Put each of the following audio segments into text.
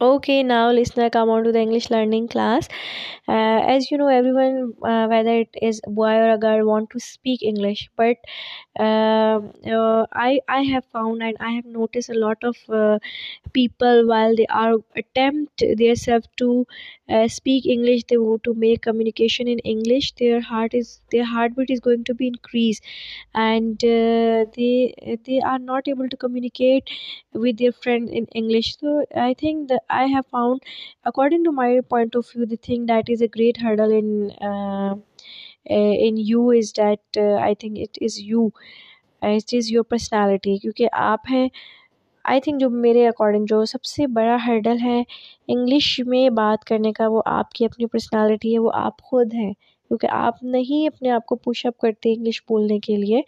Okay, now listener, come on to the English learning class. Uh, as you know, everyone, uh, whether it is a boy or a girl, want to speak English. But um, uh, I have found and I have noticed a lot of people, while they are attempt themselves to speak English they want to make communication in English their heart is their heart beat is going to be increase and they they are not able to communicate with their friend in English تو I think I have found according to my point of view the think that is a great hurdle in in you is that I think it is you it is your personality کیونکہ آپ ہیں آئی think جو میرے according جو سب سے بڑا hurdle ہے انگلش میں بات کرنے کا وہ آپ کی اپنی پرسنالٹی ہے وہ آپ خود ہیں کیونکہ آپ نہیں اپنے آپ کو پش اپ کرتے انگلش بولنے کے لیے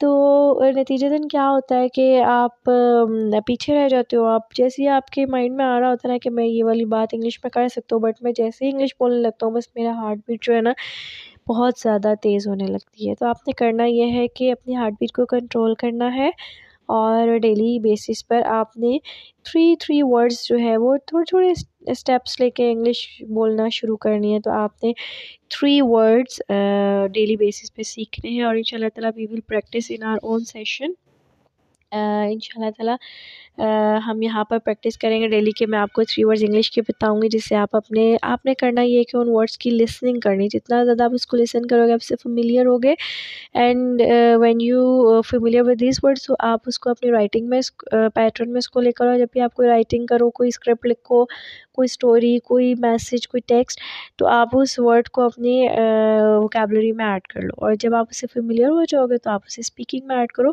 تو نتیجہ دن کیا ہوتا ہے کہ آپ پیچھے رہ جاتے ہو آپ جیسے ہی آپ کے مائنڈ میں آ رہا ہوتا ہے کہ میں یہ والی بات انگلش میں کر سکتا ہوں بٹ میں جیسے ہی انگلش بولنے لگتا ہوں بس میرا ہارٹ بیٹ جو ہے نا بہت زیادہ تیز ہونے لگتی ہے تو آپ نے کرنا یہ ہے کہ اپنی ہارٹ بیٹ کو کنٹرول کرنا ہے اور ڈیلی بیسس پر آپ نے تھری تھری ورڈس جو ہے وہ تھوڑے تھوڑے اسٹیپس لے کے انگلش بولنا شروع کرنی ہے تو آپ نے تھری ورڈس ڈیلی بیسس پہ سیکھنے ہیں اور ان شاء اللہ تعالیٰ we will practice in our own session ان شاء اللہ تعالیٰ ہم یہاں پر پریکٹس کریں گے ڈیلی کے میں آپ کو تھری ورڈز انگلش کے بتاؤں گی جس سے آپ اپنے آپ نے کرنا یہ کہ ان ورڈس کی لسننگ کرنی جتنا زیادہ آپ اس کو لسن کرو گے آپ سے فیملیئر ہوگے and when you familiar with these words آپ اس کو اپنی رائٹنگ میں پیٹرن میں اس کو کر آؤ جب بھی آپ کوئی رائٹنگ کرو کوئی اسکرپٹ لکھو کوئی اسٹوری کوئی میسیج کوئی ٹیکسٹ تو آپ اس ورڈ کو اپنی وکیبلری میں ایڈ کر لو اور جب آپ اسے فیملیئر ہو جاؤ گے تو آپ اسے اسپیکنگ میں ایڈ کرو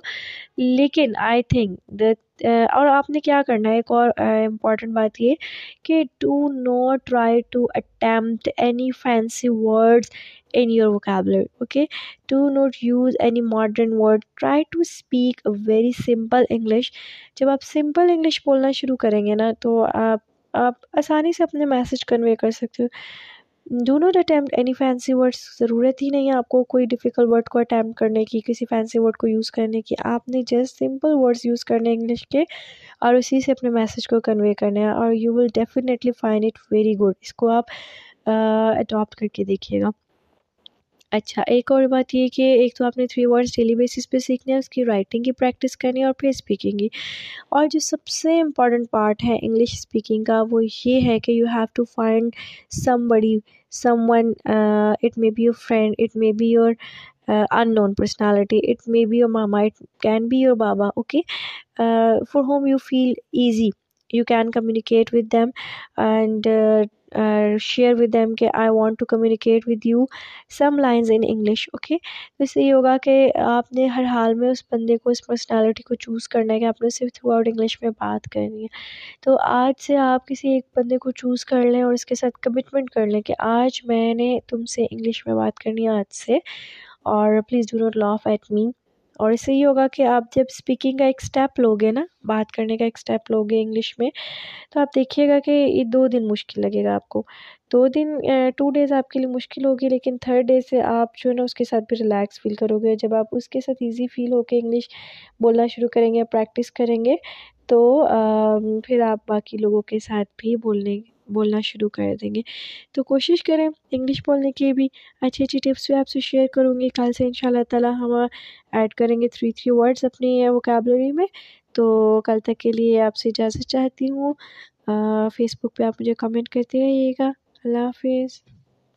لیکن آئی تھنک دیٹ اور آپ نے کیا کرنا ہے ایک اور امپورٹنٹ بات یہ کہ do not try to attempt any fancy words in your vocabulary okay do not use any modern word try to speak very simple English جب آپ سمپل انگلش بولنا شروع کریں گے نا تو آپ آپ آسانی سے اپنے میسج کنوے کر سکتے ہو not attempt any fancy words ضرورت ہی نہیں ہے آپ کو کوئی ڈیفیکل ورڈ کو اٹیمپٹ کرنے کی کسی فینسی ورڈ کو یوز کرنے کی آپ نے جسٹ سمپل ورڈس یوز کرنے انگلش کے اور اسی سے اپنے میسج کو کنوے کرنا ہے اور you will definitely find it very good اس کو آپ اڈاپٹ کر کے دیکھیے گا اچھا ایک اور بات یہ کہ ایک تو آپ نے تھری ورڈس ڈیلی بیسس پہ سیکھنے ہیں اس کی رائٹنگ کی پریکٹس کرنی ہے اور پھر اسپیکنگ کی اور جو سب سے امپورٹنٹ پارٹ ہے انگلش اسپیکنگ کا وہ یہ ہے کہ you have to find some buddy some one it may be your friend it may be your unknown personality it may be your mama it can be your baba okay for whom you feel easy you can communicate with them and share with them کہ I want to communicate with you some lines in English okay تو اس سے یہ ہوگا کہ آپ نے ہر حال میں اس بندے کو اس پرسنالٹی کو چوز کرنا ہے کہ آپ نے صرف تھرو آؤٹ انگلش میں بات کرنی ہے تو آج سے آپ کسی ایک بندے کو چوز کر لیں اور اس کے ساتھ کمٹمنٹ کر لیں کہ آج میں نے تم سے انگلش میں بات کرنی ہے آج سے اور please do not laugh at me اور اس سے یہ ہوگا کہ آپ جب اسپیکنگ کا ایک اسٹیپ لوگے نا بات کرنے کا ایک اسٹیپ لوگے انگلش میں تو آپ دیکھیے گا کہ یہ دو دن مشکل لگے گا آپ کو دو دن ٹو ڈیز آپ کے لیے مشکل ہوگی لیکن تھرڈ ڈے سے آپ جو ہے نا اس کے ساتھ بھی ریلیکس فیل کرو گے جب آپ اس کے ساتھ ایزی فیل ہو کے انگلش بولنا شروع کریں گے پریکٹس کریں گے تو پھر آپ باقی لوگوں کے ساتھ بھی بولنے بولنا شروع کر دیں گے تو کوشش کریں انگلش بولنے کی بھی اچھی اچھی ٹپس میں آپ سے شیئر کروں گی کل سے ان شاء اللہ تعالیٰ ہم ایڈ کریں گے تھری تھری ورڈس اپنی وکیبلری میں تو کل تک کے لیے آپ سے اجازت چاہتی ہوں فیس بک پہ آپ مجھے کمنٹ کرتے رہیے گا اللہ حافظ